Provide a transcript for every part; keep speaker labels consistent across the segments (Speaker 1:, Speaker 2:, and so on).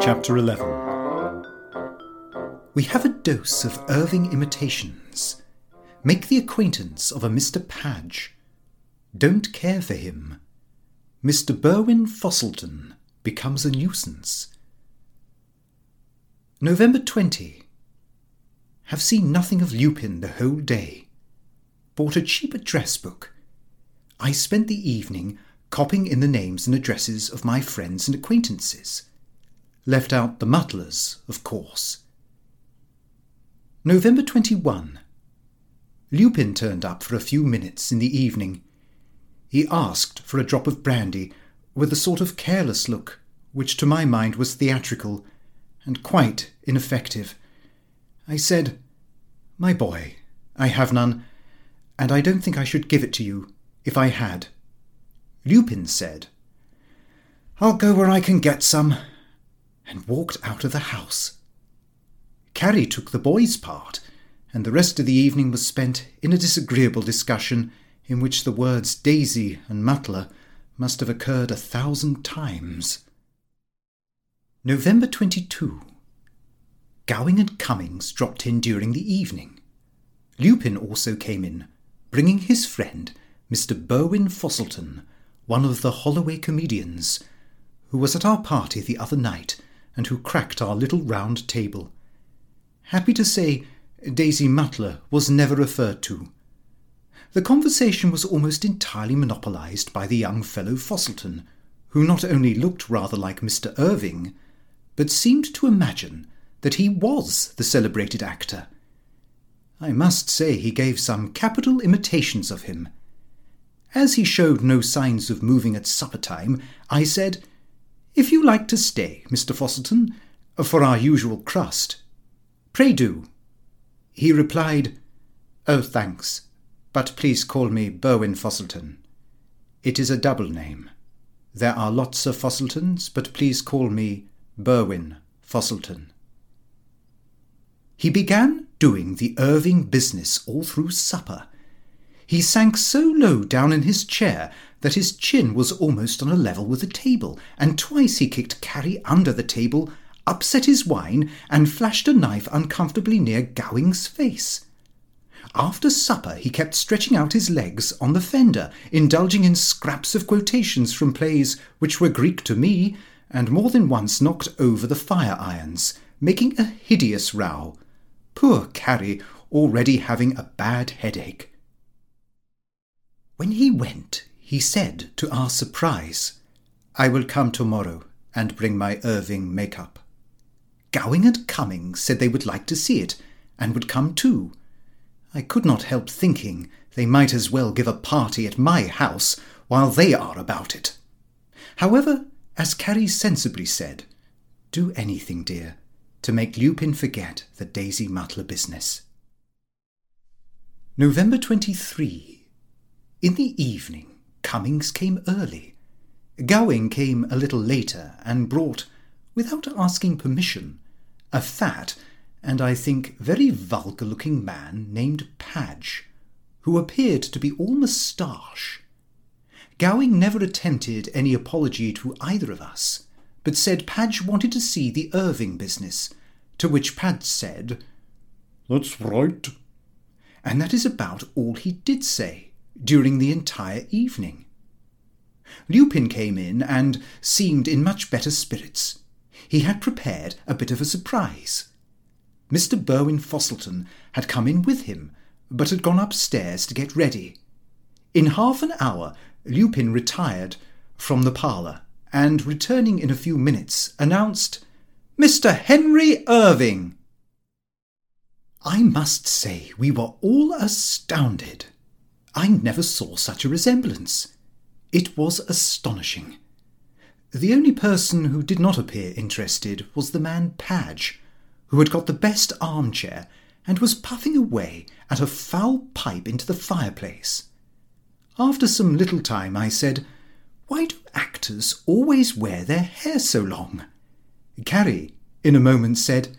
Speaker 1: Chapter 11 We have a dose of Irving imitations. Make the acquaintance of a Mr. Padge. Don't care for him. Mr. Burwin Fosselton becomes a nuisance. November 20. Have seen nothing of Lupin the whole day. Bought a cheap address book. I spent the evening copying in the names and addresses of my friends and acquaintances. Left out the Mutlers, of course. November 21. Lupin turned up for a few minutes in the evening. He asked for a drop of brandy with a sort of careless look, which to my mind was theatrical and quite ineffective. I said, My boy, I have none, and I don't think I should give it to you if I had. Lupin said, I'll go where I can get some, and walked out of the house. Carrie took the boy's part, and the rest of the evening was spent in a disagreeable discussion in which the words Daisy and Mutler must have occurred a thousand times. November 22. Gowing and Cummings dropped in during the evening. Lupin also came in, bringing his friend, Mr. Burwin Fosselton, one of the Holloway comedians, who was at our party the other night and who cracked our little round table. Happy to say, Daisy Mutler was never referred to. The conversation was almost entirely monopolized by the young fellow Fosselton, who not only looked rather like Mr. Irving, but seemed to imagine that he was the celebrated actor. I must say he gave some capital imitations of him. As he showed no signs of moving at supper time, I said, If you like to stay, Mr. Fosselton, for our usual crust, pray do. He replied, Oh, thanks, but please call me Burwin Fosselton. It is a double name. There are lots of Fosseltons, but please call me Burwin Fosselton. He began doing the Irving business all through supper. He sank so low down in his chair that his chin was almost on a level with the table, and twice he kicked Carrie under the table, upset his wine, and flashed a knife uncomfortably near Gowing's face. After supper, he kept stretching out his legs on the fender, indulging in scraps of quotations from plays which were Greek to me, and more than once knocked over the fire irons, making a hideous row. Poor Carrie, already having a bad headache. When he went, he said, to our surprise, I will come tomorrow and bring my Irving make-up. Gowing and Cummings said they would like to see it, and would come too. I could not help thinking they might as well give a party at my house while they are about it. However, as Carrie sensibly said, do anything, dear, to make Lupin forget the Daisy Mutler business. November 23. In the evening, Cummings came early. Gowing came a little later and brought, without asking permission, a fat and I think very vulgar looking man named Padge, who appeared to be all moustache. Gowing never attempted any apology to either of us, but said Padge wanted to see the Irving business, to which Padge said, That's right. And that is about all he did say during the entire evening. Lupin came in and seemed in much better spirits. He had prepared a bit of a surprise. Mr. Burwin Fosselton had come in with him, but had gone upstairs to get ready. In half an hour, Lupin retired from the parlour, and returning in a few minutes, announced, Mr. Henry Irving. I must say we were all astounded. I never saw such a resemblance. It was astonishing. The only person who did not appear interested was the man Padge, who had got the best armchair and was puffing away at a foul pipe into the fireplace. After some little time, I said, Why do actors always wear their hair so long? Carrie, in a moment, said,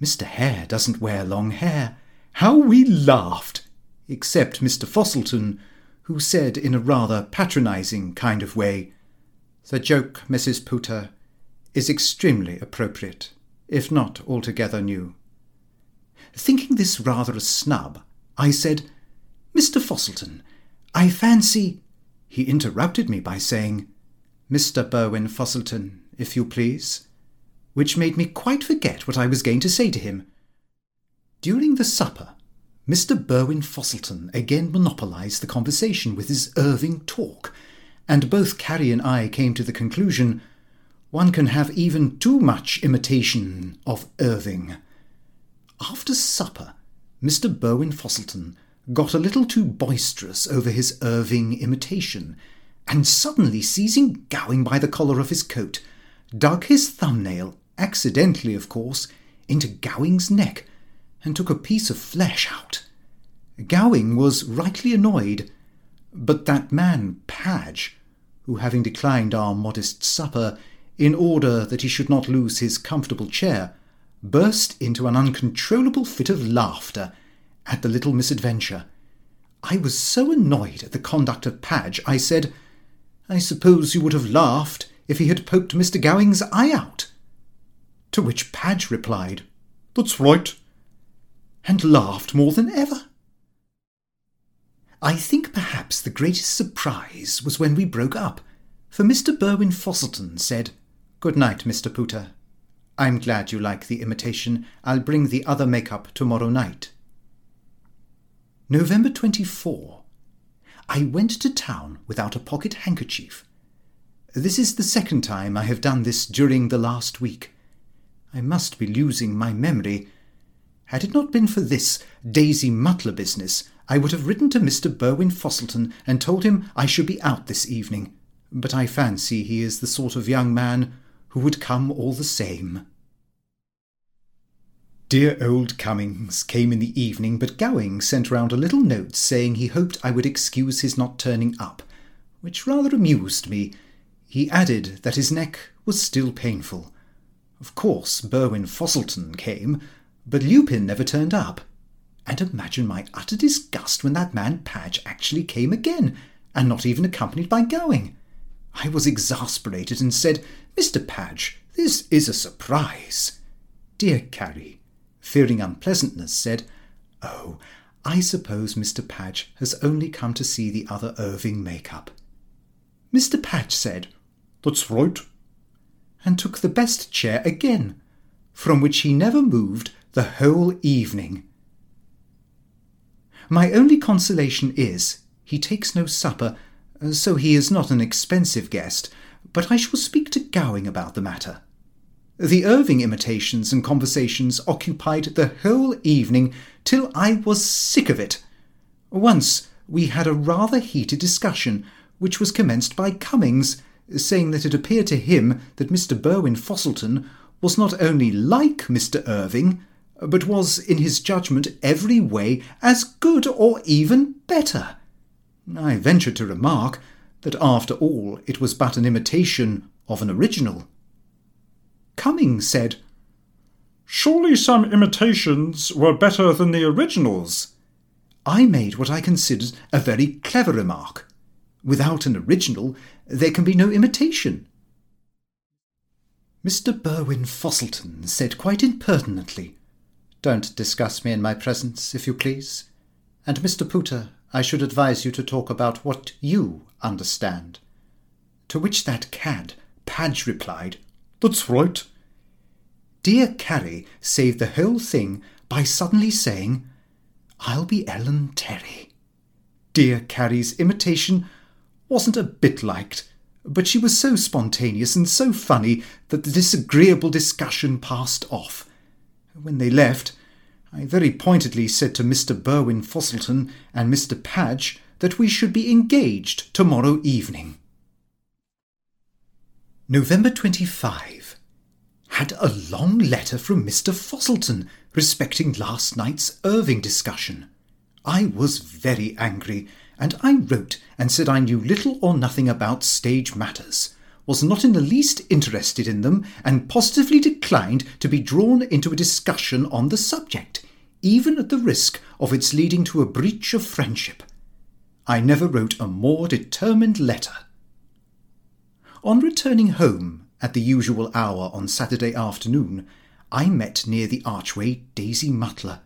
Speaker 1: Mr. Hare doesn't wear long hair. How we laughed! except Mr. Fosselton, who said in a rather patronising kind of way, The joke, Mrs. Pooter, is extremely appropriate, if not altogether new. Thinking this rather a snub, I said, Mr. Fosselton, I fancy. He interrupted me by saying, Mr. Burwin Fosselton, if you please, which made me quite forget what I was going to say to him. During the supper, Mr. Burwin Fosselton again monopolised the conversation with his Irving talk, and both Carrie and I came to the conclusion one can have even too much imitation of Irving. After supper, Mr. Burwin Fosselton got a little too boisterous over his Irving imitation, and suddenly seizing Gowing by the collar of his coat, dug his thumbnail, accidentally of course, into Gowing's neck, and took a piece of flesh out. Gowing was rightly annoyed, but that man Padge, who having declined our modest supper in order that he should not lose his comfortable chair, burst into an uncontrollable fit of laughter at the little misadventure. I was so annoyed at the conduct of Padge, I said, I suppose you would have laughed if he had poked Mr. Gowing's eye out. To which Padge replied, That's right, and laughed more than ever. I think perhaps the greatest surprise was when we broke up, for Mr. Burwin Fosselton said, Good night, Mr. Pooter. I'm glad you like the imitation. I'll bring the other make-up tomorrow night. November 24. I went to town without a pocket handkerchief. This is the second time I have done this during the last week. I must be losing my memory. Had it not been for this Daisy Mutler business, I would have written to Mr. Burwin Fosselton and told him I should be out this evening, but I fancy he is the sort of young man who would come all the same. Dear old Cummings came in the evening, but Gowing sent round a little note saying he hoped I would excuse his not turning up, which rather amused me. He added that his neck was still painful. Of course, Burwin Fosselton came, but Lupin never turned up. And imagine my utter disgust when that man Padge actually came again, and not even accompanied by Gowing. I was exasperated and said, Mr. Padge, this is a surprise. Dear Carrie, fearing unpleasantness, said, Oh, I suppose Mr. Padge has only come to see the other Irving make-up. Mr. Padge said, That's right, and took the best chair again, from which he never moved the whole evening. My only consolation is he takes no supper, so he is not an expensive guest, but I shall speak to Gowing about the matter. The Irving imitations and conversations occupied the whole evening till I was sick of it. Once we had a rather heated discussion, which was commenced by Cummings, saying that it appeared to him that Mr. Burwin Fosselton was not only like Mr. Irving, but was, in his judgment, every way as good or even better. I ventured to remark that after all it was but an imitation of an original. Cummings said, Surely some imitations were better than the originals. I made what I considered a very clever remark. Without an original, there can be no imitation. Mr. Burwin Fosselton said quite impertinently, Don't discuss me in my presence, if you please. And, Mr. Pooter, I should advise you to talk about what you understand. To which that cad, Padge, replied, That's right. Dear Carrie saved the whole thing by suddenly saying, I'll be Ellen Terry. Dear Carrie's imitation wasn't a bit liked, but she was so spontaneous and so funny that the disagreeable discussion passed off. When they left, I very pointedly said to Mr. Burwin Fosselton and Mr. Padge that we should be engaged tomorrow evening. November 25 had a long letter from Mr. Fosselton respecting last night's Irving discussion. I was very angry, and I wrote and said I knew little or nothing about stage matters, was not in the least interested in them, and positively declined to be drawn into a discussion on the subject, even at the risk of its leading to a breach of friendship. I never wrote a more determined letter. On returning home at the usual hour on Saturday afternoon, I met near the archway Daisy Mutler.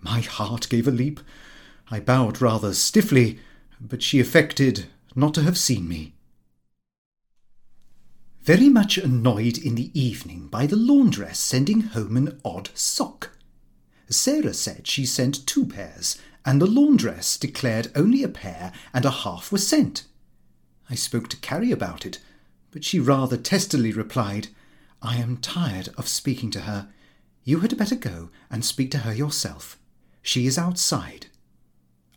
Speaker 1: My heart gave a leap. I bowed rather stiffly, but she affected not to have seen me. Very much annoyed in the evening by the laundress sending home an odd sock. Sarah said she sent two pairs, and the laundress declared only a pair and a half were sent. I spoke to Carrie about it, but she rather testily replied, I am tired of speaking to her. You had better go and speak to her yourself. She is outside.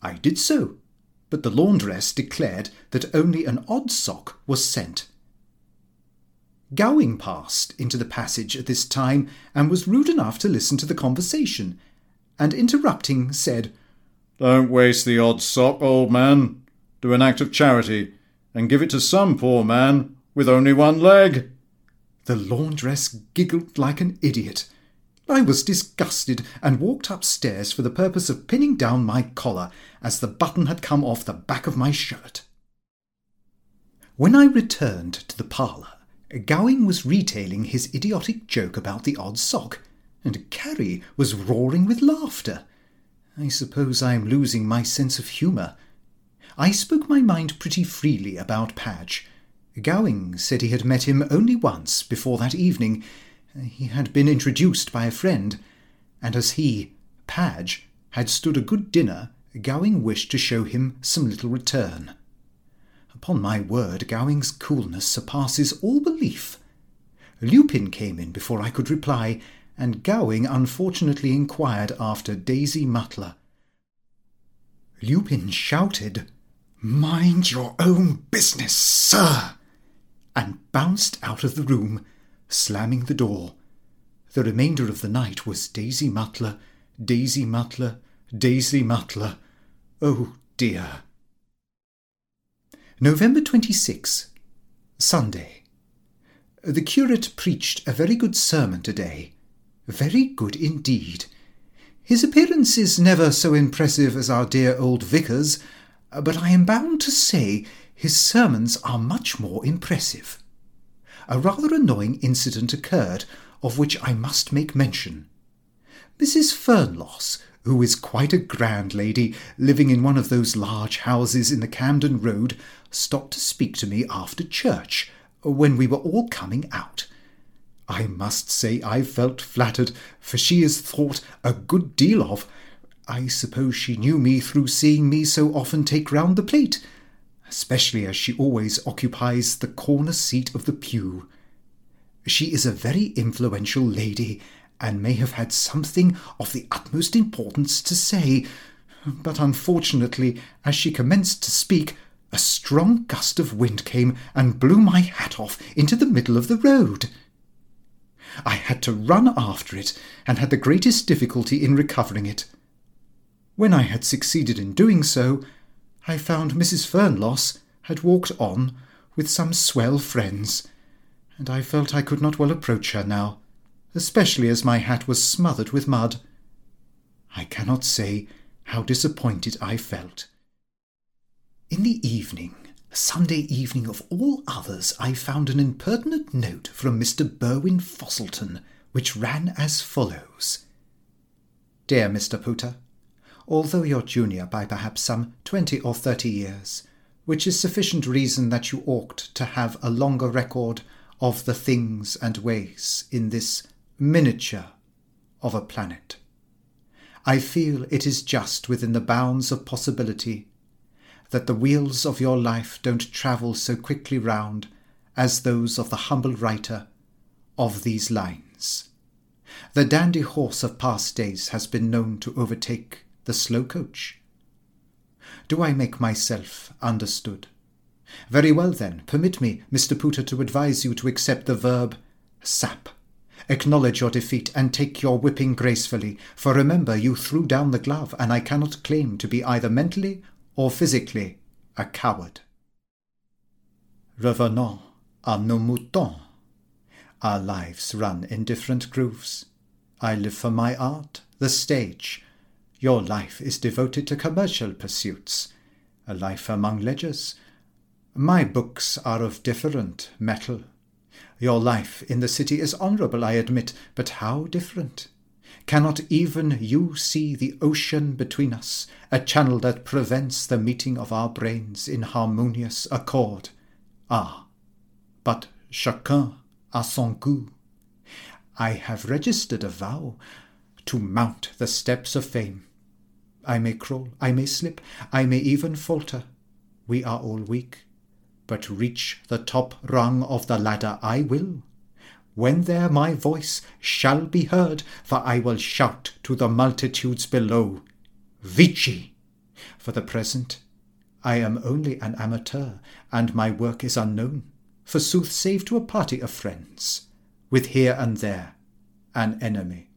Speaker 1: I did so, but the laundress declared that only an odd sock was sent. Gowing passed into the passage at this time and was rude enough to listen to the conversation, and interrupting, said,
Speaker 2: Don't waste the odd sock, old man. Do an act of charity, and give it to some poor man with only one leg.
Speaker 1: The laundress giggled like an idiot. I was disgusted and walked upstairs for the purpose of pinning down my collar as the button had come off the back of my shirt. When I returned to the parlour, Gowing was retailing his idiotic joke about the odd sock, and Carrie was roaring with laughter. I suppose I am losing my sense of humour. I spoke my mind pretty freely about Padge. Gowing said he had met him only once before that evening. He had been introduced by a friend, and as he, Padge, had stood a good dinner, Gowing wished to show him some little return. Upon my word, Gowing's coolness surpasses all belief. Lupin came in before I could reply, and Gowing unfortunately inquired after Daisy Mutler. Lupin shouted, Mind your own business, sir, and bounced out of the room, slamming the door. The remainder of the night was Daisy Mutler, Daisy Mutler, Daisy Mutler. Oh dear. November 26, Sunday. The curate preached a very good sermon today. Very good indeed. His appearance is never so impressive as our dear old vicar's, but I am bound to say his sermons are much more impressive. A rather annoying incident occurred, of which I must make mention. Mrs. Fernloss, who is quite a grand lady, living in one of those large houses in the Camden Road, stopped to speak to me after church, when we were all coming out. I must say I felt flattered, for she is thought a good deal of. I suppose she knew me through seeing me so often take round the plate, especially as she always occupies the corner seat of the pew. She is a very influential lady, and may have had something of the utmost importance to say. But unfortunately, as she commenced to speak, a strong gust of wind came and blew my hat off into the middle of the road. I had to run after it, and had the greatest difficulty in recovering it. When I had succeeded in doing so, I found Mrs. Fernloss had walked on with some swell friends, and I felt I could not well approach her now especially as my hat was smothered with mud. I cannot say how disappointed I felt. In the evening, Sunday evening of all others, I found an impertinent note from Mr. Burwin Fosselton, which ran as follows Dear Mr. Pooter, although your junior by perhaps some twenty or thirty years, which is sufficient reason that you ought to have a longer record of the things and ways in this miniature of a planet. I feel it is just within the bounds of possibility that the wheels of your life don't travel so quickly round as those of the humble writer of these lines. The dandy horse of past days has been known to overtake the slow coach. Do I make myself understood? Very well, then, permit me, Mr. Pooter, to advise you to accept the verb sap Acknowledge your defeat and take your whipping gracefully, for remember you threw down the glove, and I cannot claim to be either mentally or physically a coward. Revenons à nos moutons. Our lives run in different grooves. I live for my art, the stage. Your life is devoted to commercial pursuits, a life among ledgers. My books are of different metal. Your life in the city is honourable, I admit, but how different? Cannot even you see the ocean between us, a channel that prevents the meeting of our brains in harmonious accord? Ah, but chacun a son goût. I have registered a vow to mount the steps of fame. I may crawl, I may slip, I may even falter. We are all weak, but reach the top rung of the ladder I will. When there my voice shall be heard, for I will shout to the multitudes below, Vici! For the present, I am only an amateur, and my work is unknown, forsooth save to a party of friends, with here and there an enemy.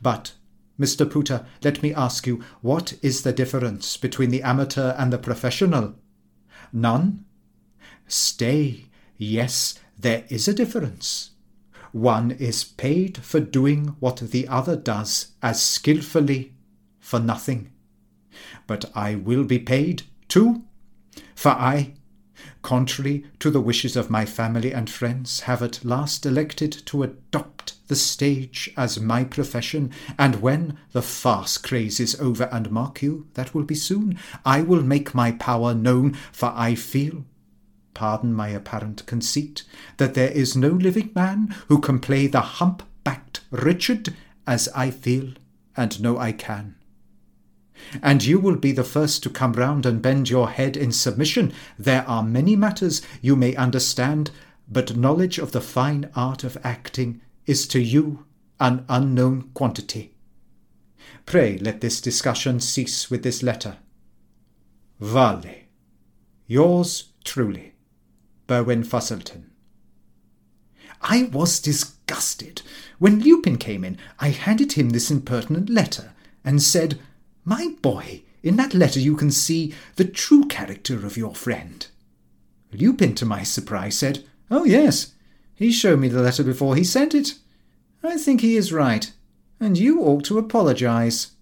Speaker 1: But, Mr. Pooter, let me ask you, what is the difference between the amateur and the professional? None? Stay, yes, there is a difference. One is paid for doing what the other does as skilfully for nothing. But I will be paid too, for I, contrary to the wishes of my family and friends, have at last elected to adopt the stage as my profession, and when the farce craze is over, and mark you, that will be soon, I will make my power known, for I feel pardon my apparent conceit, that there is no living man who can play the hump-backed Richard as I feel and know I can. And you will be the first to come round and bend your head in submission. There are many matters you may understand, but knowledge of the fine art of acting is to you an unknown quantity. Pray let this discussion cease with this letter. Vale. Yours truly. Burwin Fosselton. I was disgusted. When Lupin came in, I handed him this impertinent letter and said, My boy, in that letter you can see the true character of your friend. Lupin, to my surprise, said, Oh, yes, he showed me the letter before he sent it. I think he is right, and you ought to apologize.